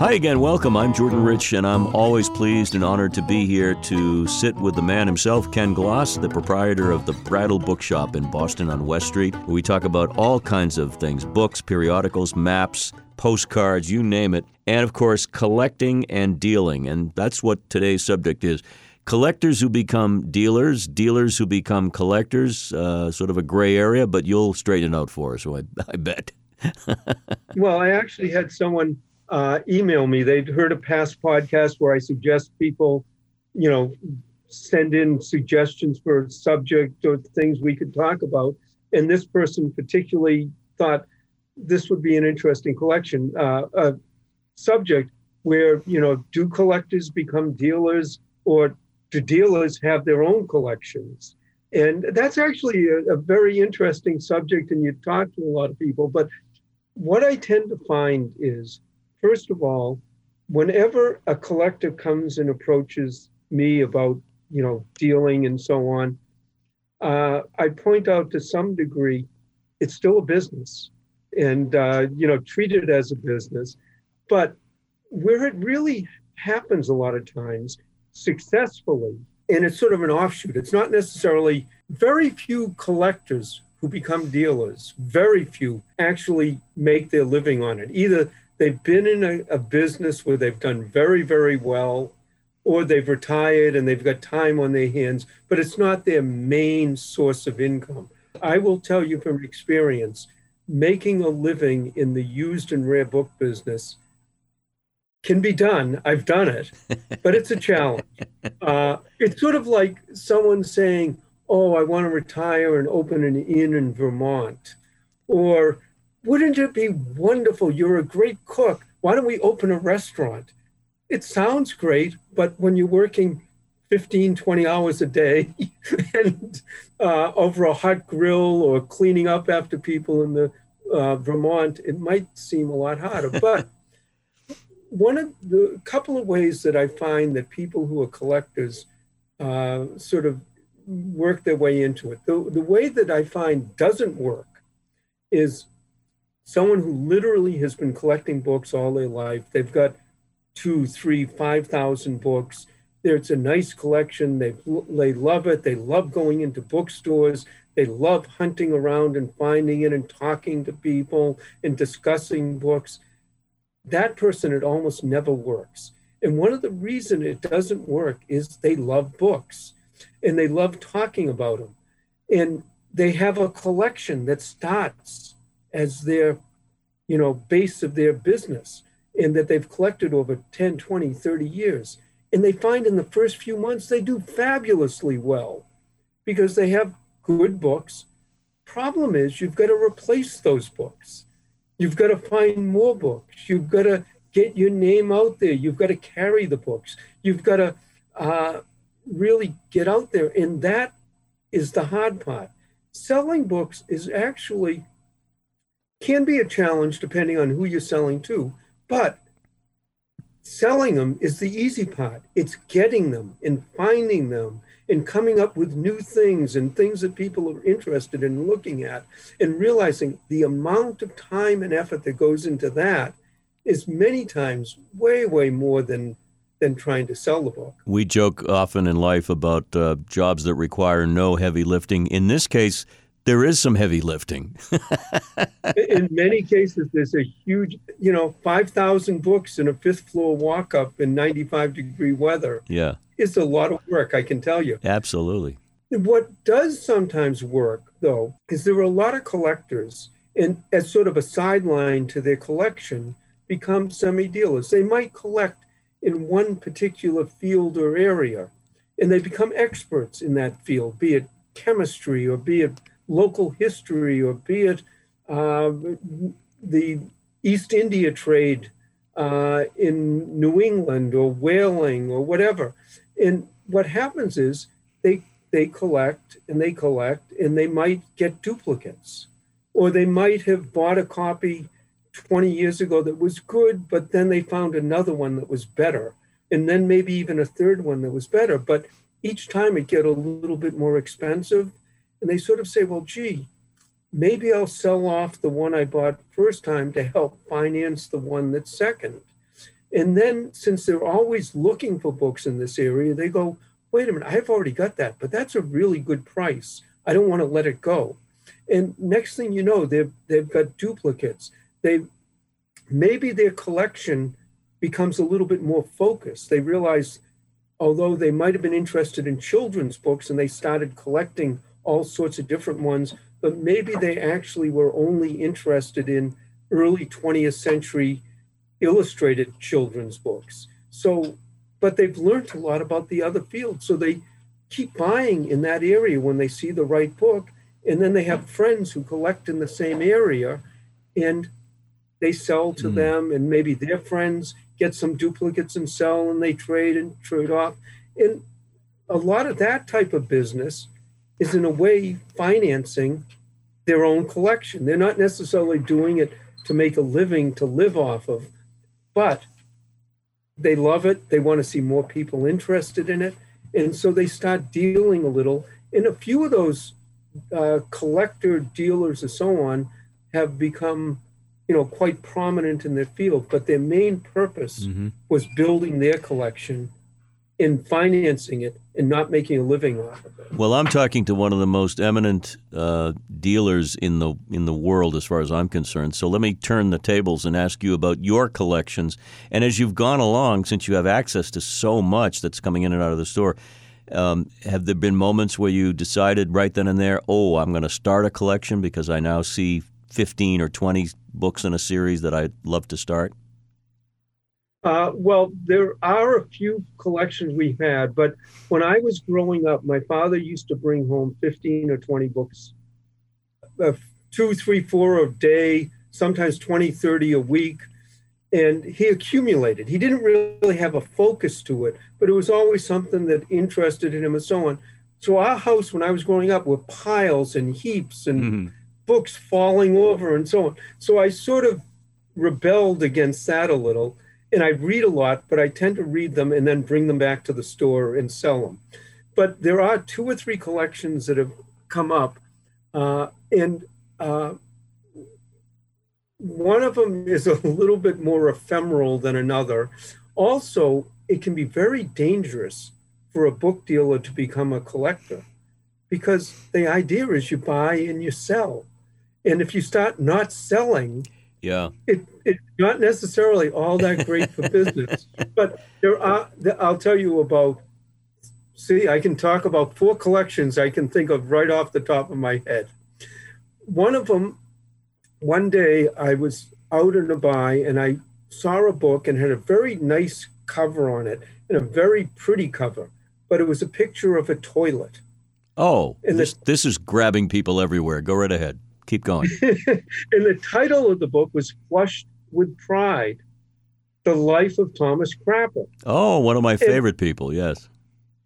Hi again, welcome. I'm Jordan Rich, and I'm always pleased and honored to be here to sit with the man himself, Ken Gloss, the proprietor of the Brattle Bookshop in Boston on West Street, we talk about all kinds of things books, periodicals, maps, postcards, you name it. And of course, collecting and dealing. And that's what today's subject is. Collectors who become dealers, dealers who become collectors, uh, sort of a gray area, but you'll straighten it out for us, so I, I bet. well, I actually had someone uh, email me. They'd heard a past podcast where I suggest people, you know, send in suggestions for subject or things we could talk about. And this person particularly thought this would be an interesting collection, uh, subject where, you know, do collectors become dealers or do dealers have their own collections? And that's actually a, a very interesting subject, and you talk to a lot of people. But what I tend to find is First of all, whenever a collector comes and approaches me about, you know, dealing and so on, uh, I point out to some degree it's still a business and, uh, you know, treat it as a business. But where it really happens a lot of times successfully, and it's sort of an offshoot, it's not necessarily very few collectors who become dealers, very few actually make their living on it. Either they've been in a, a, business where they've done very, very well, or they've retired and they've got time on their hands, but it's not their main source of income. I will tell you from experience, making a living in the used and rare book business can be done. I've done it, but it's a challenge. Uh, it's sort of like someone saying, Oh, I want to retire and open an inn in Vermont. Or wouldn't it be wonderful? You're a great cook. Why don't we open a restaurant? It sounds great, but when you're working 15, 20 hours a day and uh, over a hot grill or cleaning up after people in the uh, Vermont, it might seem a lot harder. But one of the couple of ways that I find that people who are collectors uh, sort of work their way into it. The, the way that I find doesn't work is someone who literally has been collecting books all their life. They've got two, three, five thousand books. It's a nice collection. They they love it. They love going into bookstores. They love hunting around and finding it and talking to people and discussing books. That person, it almost never works. And one of the reason it doesn't work is they love books and they love talking about them. And they have a collection that starts as their you know base of their business and that they've collected over 10 20 30 years. And they find in the first few months they do fabulously well because they have good books. Problem is you've got to replace those books. You've got to find more books. You've got to get your name out there. You've got to carry the books. You've got to uh, really get out there. And that is the hard part. Selling books is actually can be a challenge depending on who you're selling to, but selling them is the easy part. It's getting them and finding them and coming up with new things and things that people are interested in looking at and realizing the amount of time and effort that goes into that is many times way, way more than than trying to sell the book. We joke often in life about uh, jobs that require no heavy lifting. In this case, there is some heavy lifting. in many cases, there's a huge, you know, 5,000 books in a fifth floor walk up in 95 degree weather. Yeah. It's a lot of work, I can tell you. Absolutely. What does sometimes work, though, is there are a lot of collectors, and as sort of a sideline to their collection, become semi dealers. They might collect in one particular field or area, and they become experts in that field, be it chemistry or be it local history or be it uh, the East India trade uh, in New England or whaling or whatever. And what happens is they they collect and they collect and they might get duplicates. Or they might have bought a copy 20 years ago that was good but then they found another one that was better. And then maybe even a third one that was better. But each time it get a little bit more expensive and they sort of say, well, gee, maybe I'll sell off the one I bought first time to help finance the one that's second. And then, since they're always looking for books in this area, they go, wait a minute, I've already got that, but that's a really good price. I don't want to let it go. And next thing you know, they've, they've got duplicates. They maybe their collection becomes a little bit more focused. They realize, although they might have been interested in children's books and they started collecting all sorts of different ones, but maybe they actually were only interested in early 20th century illustrated children's books. So, but they've learned a lot about the other field. So they keep buying in that area when they see the right book. And then they have friends who collect in the same area and they sell to mm. them, and maybe their friends get some duplicates and sell, and they trade and trade off. And a lot of that type of business is, in a way, financing their own collection. They're not necessarily doing it to make a living to live off of, but they love it. They want to see more people interested in it. And so they start dealing a little. And a few of those uh, collector dealers and so on have become, you know, quite prominent in their field. But their main purpose mm-hmm. was building their collection in financing it and not making a living off of it. Well, I'm talking to one of the most eminent uh, dealers in the in the world, as far as I'm concerned. So let me turn the tables and ask you about your collections. And as you've gone along, since you have access to so much that's coming in and out of the store, um, have there been moments where you decided right then and there, oh, I'm going to start a collection because I now see 15 or 20 books in a series that I'd love to start? Uh, well, there are a few collections we had, but when I was growing up, my father used to bring home 15 or 20 books, uh, two, three, four a day, sometimes 20, 30 a week. And he accumulated. He didn't really have a focus to it, but it was always something that interested him and so on. So our house, when I was growing up, were piles and heaps and mm-hmm. books falling over and so on. So I sort of rebelled against that a little and I read a lot, but I tend to read them and then bring them back to the store and sell them. But there are two or three collections that have come up, uh, and uh, one of them is a little bit more ephemeral than another. Also, it can be very dangerous for a book dealer to become a collector because the idea is you buy and you sell. And if you start not selling, yeah. It, it's not necessarily all that great for business, but there are, I'll tell you about, see, I can talk about four collections I can think of right off the top of my head. One of them, one day I was out in a buy and I saw a book and had a very nice cover on it and a very pretty cover, but it was a picture of a toilet. Oh, and this, the, this is grabbing people everywhere. Go right ahead. Keep going. and the title of the book was Flushed with Pride The Life of Thomas Crapper. Oh, one of my favorite and, people, yes.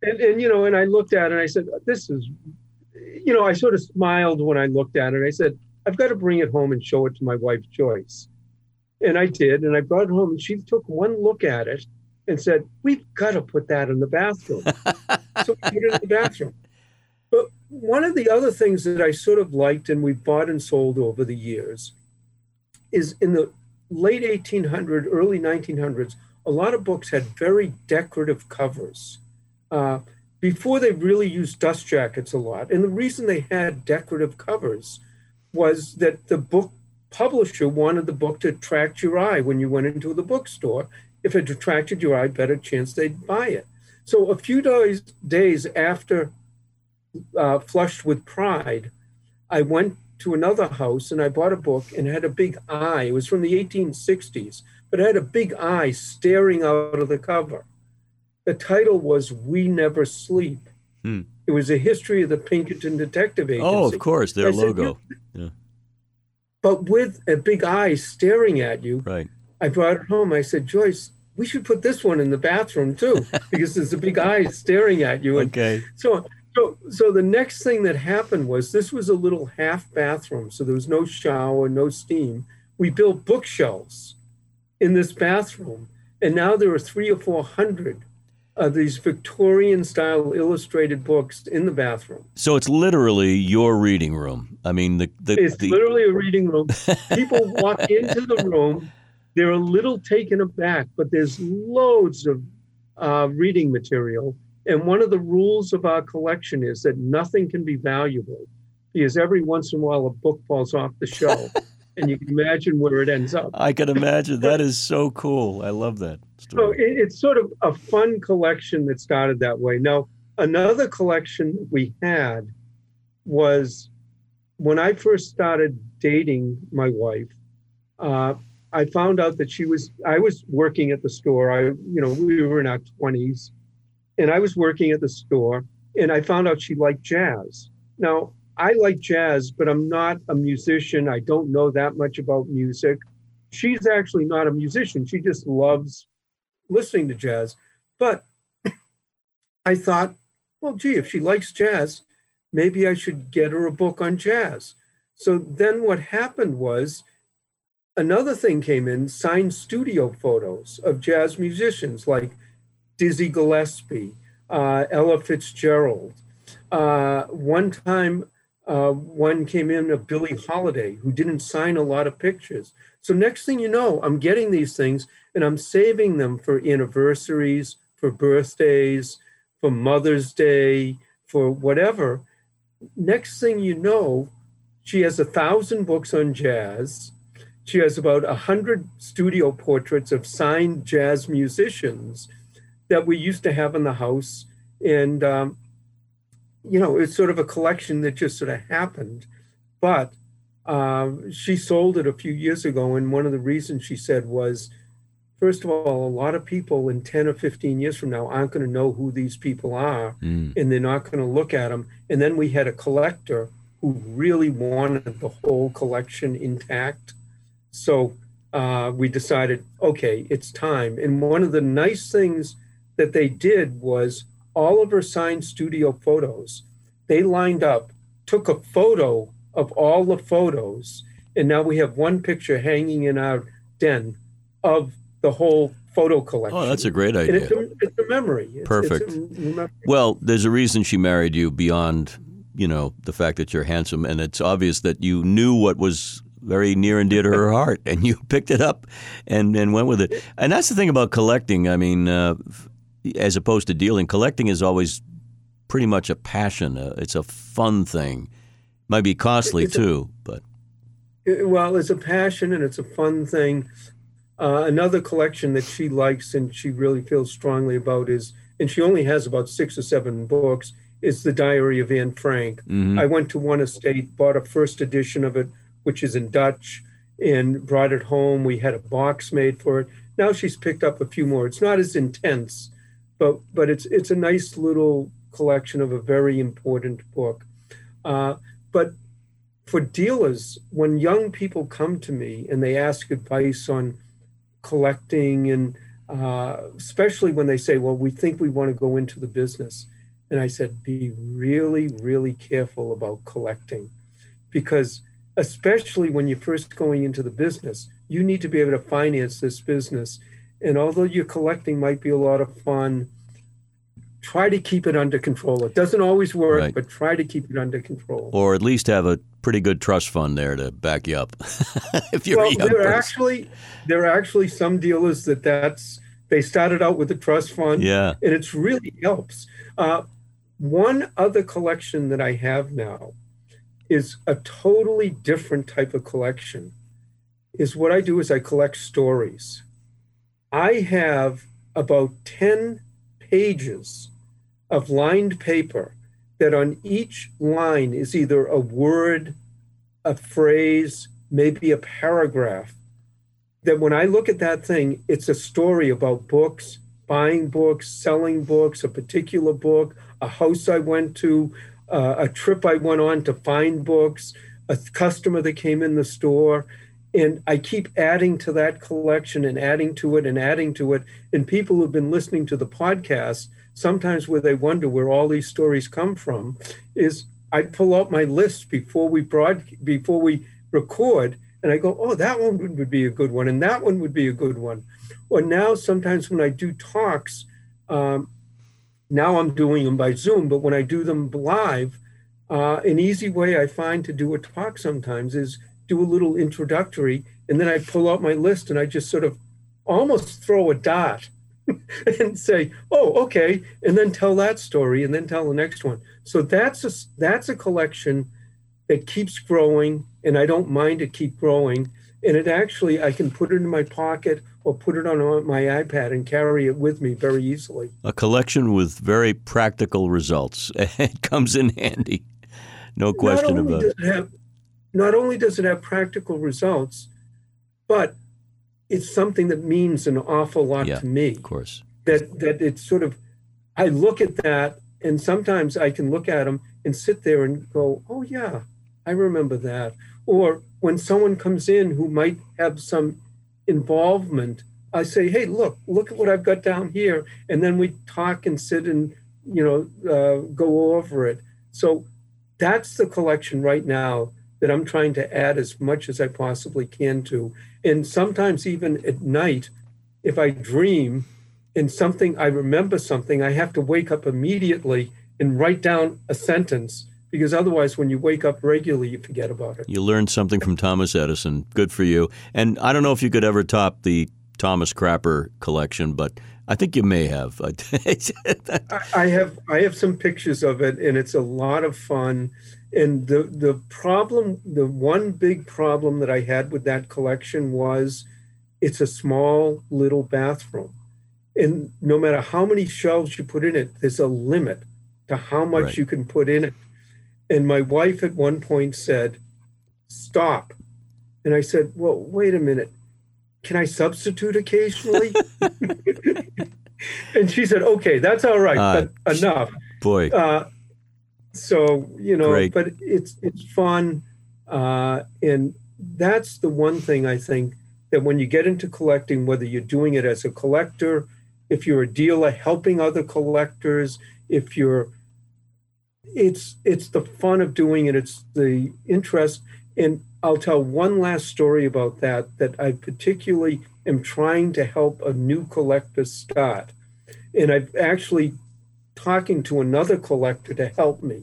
And, and, you know, and I looked at it and I said, This is, you know, I sort of smiled when I looked at it. I said, I've got to bring it home and show it to my wife, Joyce. And I did. And I brought it home and she took one look at it and said, We've got to put that in the bathroom. so we put it in the bathroom. One of the other things that I sort of liked and we bought and sold over the years is in the late 1800s, early 1900s, a lot of books had very decorative covers. Uh, before they really used dust jackets a lot. And the reason they had decorative covers was that the book publisher wanted the book to attract your eye when you went into the bookstore. If it attracted your eye, better chance they'd buy it. So a few days, days after uh, flushed with pride, I went to another house and I bought a book and it had a big eye. It was from the 1860s, but it had a big eye staring out of the cover. The title was We Never Sleep. Hmm. It was a history of the Pinkerton Detective Agency. Oh, of course, their said, logo. Yeah. But with a big eye staring at you, right. I brought it home. I said, Joyce, we should put this one in the bathroom too, because there's a big eye staring at you. And okay. So so, so the next thing that happened was this was a little half bathroom, so there was no shower, no steam. We built bookshelves in this bathroom, and now there are three or four hundred of these Victorian style illustrated books in the bathroom. So it's literally your reading room. I mean, the, the it's the... literally a reading room. People walk into the room, they're a little taken aback, but there's loads of uh, reading material. And one of the rules of our collection is that nothing can be valuable because every once in a while a book falls off the shelf. and you can imagine where it ends up. I can imagine. That is so cool. I love that. Story. So it, it's sort of a fun collection that started that way. Now, another collection we had was when I first started dating my wife. Uh, I found out that she was. I was working at the store. I, you know, we were in our twenties, and I was working at the store, and I found out she liked jazz. Now, I like jazz, but I'm not a musician. I don't know that much about music. She's actually not a musician. She just loves listening to jazz. But I thought, well, gee, if she likes jazz, maybe I should get her a book on jazz. So then what happened was another thing came in signed studio photos of jazz musicians like Dizzy Gillespie, uh, Ella Fitzgerald. Uh, one time, uh, one came in of Billie Holiday, who didn't sign a lot of pictures. So next thing you know, I'm getting these things and I'm saving them for anniversaries, for birthdays, for Mother's Day, for whatever. Next thing you know, she has a thousand books on jazz. She has about a hundred studio portraits of signed jazz musicians that we used to have in the house. And um, you know, it's sort of a collection that just sort of happened. But um, she sold it a few years ago, and one of the reasons she said was, first of all, a lot of people in 10 or 15 years from now aren't going to know who these people are, mm. and they're not going to look at them. And then we had a collector who really wanted the whole collection intact. So uh, we decided, okay, it's time. And one of the nice things that they did was Oliver signed studio photos. They lined up, took a photo of all the photos, and now we have one picture hanging in our den of the whole photo collection. Oh, that's a great idea. It's a, it's, a, memory. It's, Perfect. It's a memory. Well, there's a reason she married you beyond, you know, the fact that you're handsome, and it's obvious that you knew what was very near and dear to her heart, and you picked it up and, and went with it. And that's the thing about collecting. I mean, uh, as opposed to dealing. Collecting is always pretty much a passion. Uh, it's a fun thing. Might be costly it's too, a, but well, it's a passion and it's a fun thing. Uh, another collection that she likes and she really feels strongly about is, and she only has about six or seven books, is the Diary of Anne Frank. Mm-hmm. I went to one estate, bought a first edition of it, which is in Dutch, and brought it home. We had a box made for it. Now she's picked up a few more. It's not as intense but but it's it's a nice little collection of a very important book. Uh, but for dealers, when young people come to me and they ask advice on collecting, and uh, especially when they say, "Well, we think we want to go into the business," and I said, "Be really, really careful about collecting, because." Especially when you're first going into the business, you need to be able to finance this business and although your collecting might be a lot of fun, try to keep it under control. It doesn't always work, right. but try to keep it under control. Or at least have a pretty good trust fund there to back you up. if you're well, there person. are actually there are actually some dealers that that's they started out with a trust fund, yeah, and it's really helps. Uh, one other collection that I have now is a totally different type of collection. Is what I do is I collect stories. I have about 10 pages of lined paper that on each line is either a word, a phrase, maybe a paragraph. That when I look at that thing, it's a story about books, buying books, selling books, a particular book, a house I went to, uh, a trip I went on to find books, a customer that came in the store and I keep adding to that collection and adding to it and adding to it. And people who've been listening to the podcast, sometimes where they wonder where all these stories come from, is I pull out my list before we broad before we record, and I go, oh, that one would be a good one, and that one would be a good one. Or now, sometimes when I do talks, um, now I'm doing them by Zoom, but when I do them live, uh, an easy way I find to do a talk sometimes is do a little introductory and then I pull out my list and I just sort of almost throw a dot and say, "Oh, okay," and then tell that story, and then tell the next one. So that's a that's a collection that keeps growing, and I don't mind it keep growing. And it actually, I can put it in my pocket or put it on my iPad and carry it with me very easily. A collection with very practical results. It comes in handy, no question about it. have, not only does it have practical results, but it's something that means an awful lot yeah, to me. Of course. That that it's sort of I look at that and sometimes I can look at them and sit there and go, "Oh yeah, I remember that." Or when someone comes in who might have some involvement, I say, "Hey, look, look at what I've got down here," and then we talk and sit and you know uh, go over it. So that's the collection right now that I'm trying to add as much as I possibly can to. And sometimes even at night, if I dream and something, I remember something, I have to wake up immediately and write down a sentence because otherwise, when you wake up regularly, you forget about it. You learned something from Thomas Edison. Good for you. And I don't know if you could ever top the Thomas Crapper collection, but I think you may have. I have I have some pictures of it, and it's a lot of fun and the the problem the one big problem that i had with that collection was it's a small little bathroom and no matter how many shelves you put in it there's a limit to how much right. you can put in it and my wife at one point said stop and i said well wait a minute can i substitute occasionally? And she said okay that's all right uh, but enough. boy. Uh, so you know Great. but it's it's fun uh, and that's the one thing i think that when you get into collecting whether you're doing it as a collector if you're a dealer helping other collectors if you're it's it's the fun of doing it it's the interest and i'll tell one last story about that that i particularly am trying to help a new collector start and i've actually talking to another collector to help me.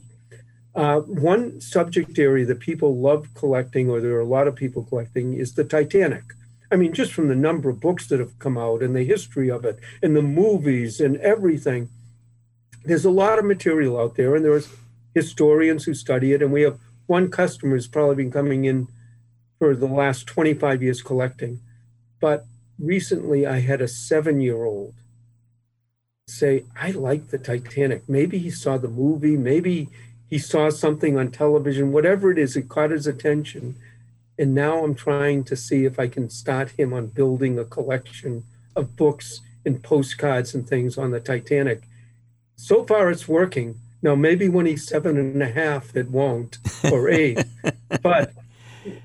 Uh, one subject area that people love collecting, or there are a lot of people collecting, is the Titanic. I mean, just from the number of books that have come out and the history of it and the movies and everything, there's a lot of material out there, and there's historians who study it. And we have one customer has probably been coming in for the last 25 years collecting. But recently, I had a seven year old say, I like the Titanic. Maybe he saw the movie, maybe he saw something on television, whatever it is, it caught his attention. And now I'm trying to see if I can start him on building a collection of books and postcards and things on the Titanic. So far, it's working. Now, maybe when he's seven and a half, it won't, or eight. but,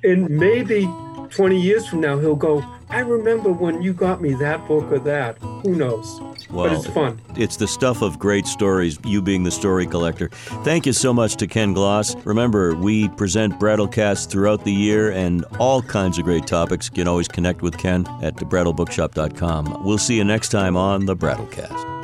and maybe 20 years from now, he'll go, I remember when you got me that book or that. Who knows? Well, but it's fun. It's the stuff of great stories, you being the story collector. Thank you so much to Ken Gloss. Remember, we present Brattlecast throughout the year and all kinds of great topics. You can always connect with Ken at thebrattlebookshop.com. We'll see you next time on the Brattlecast.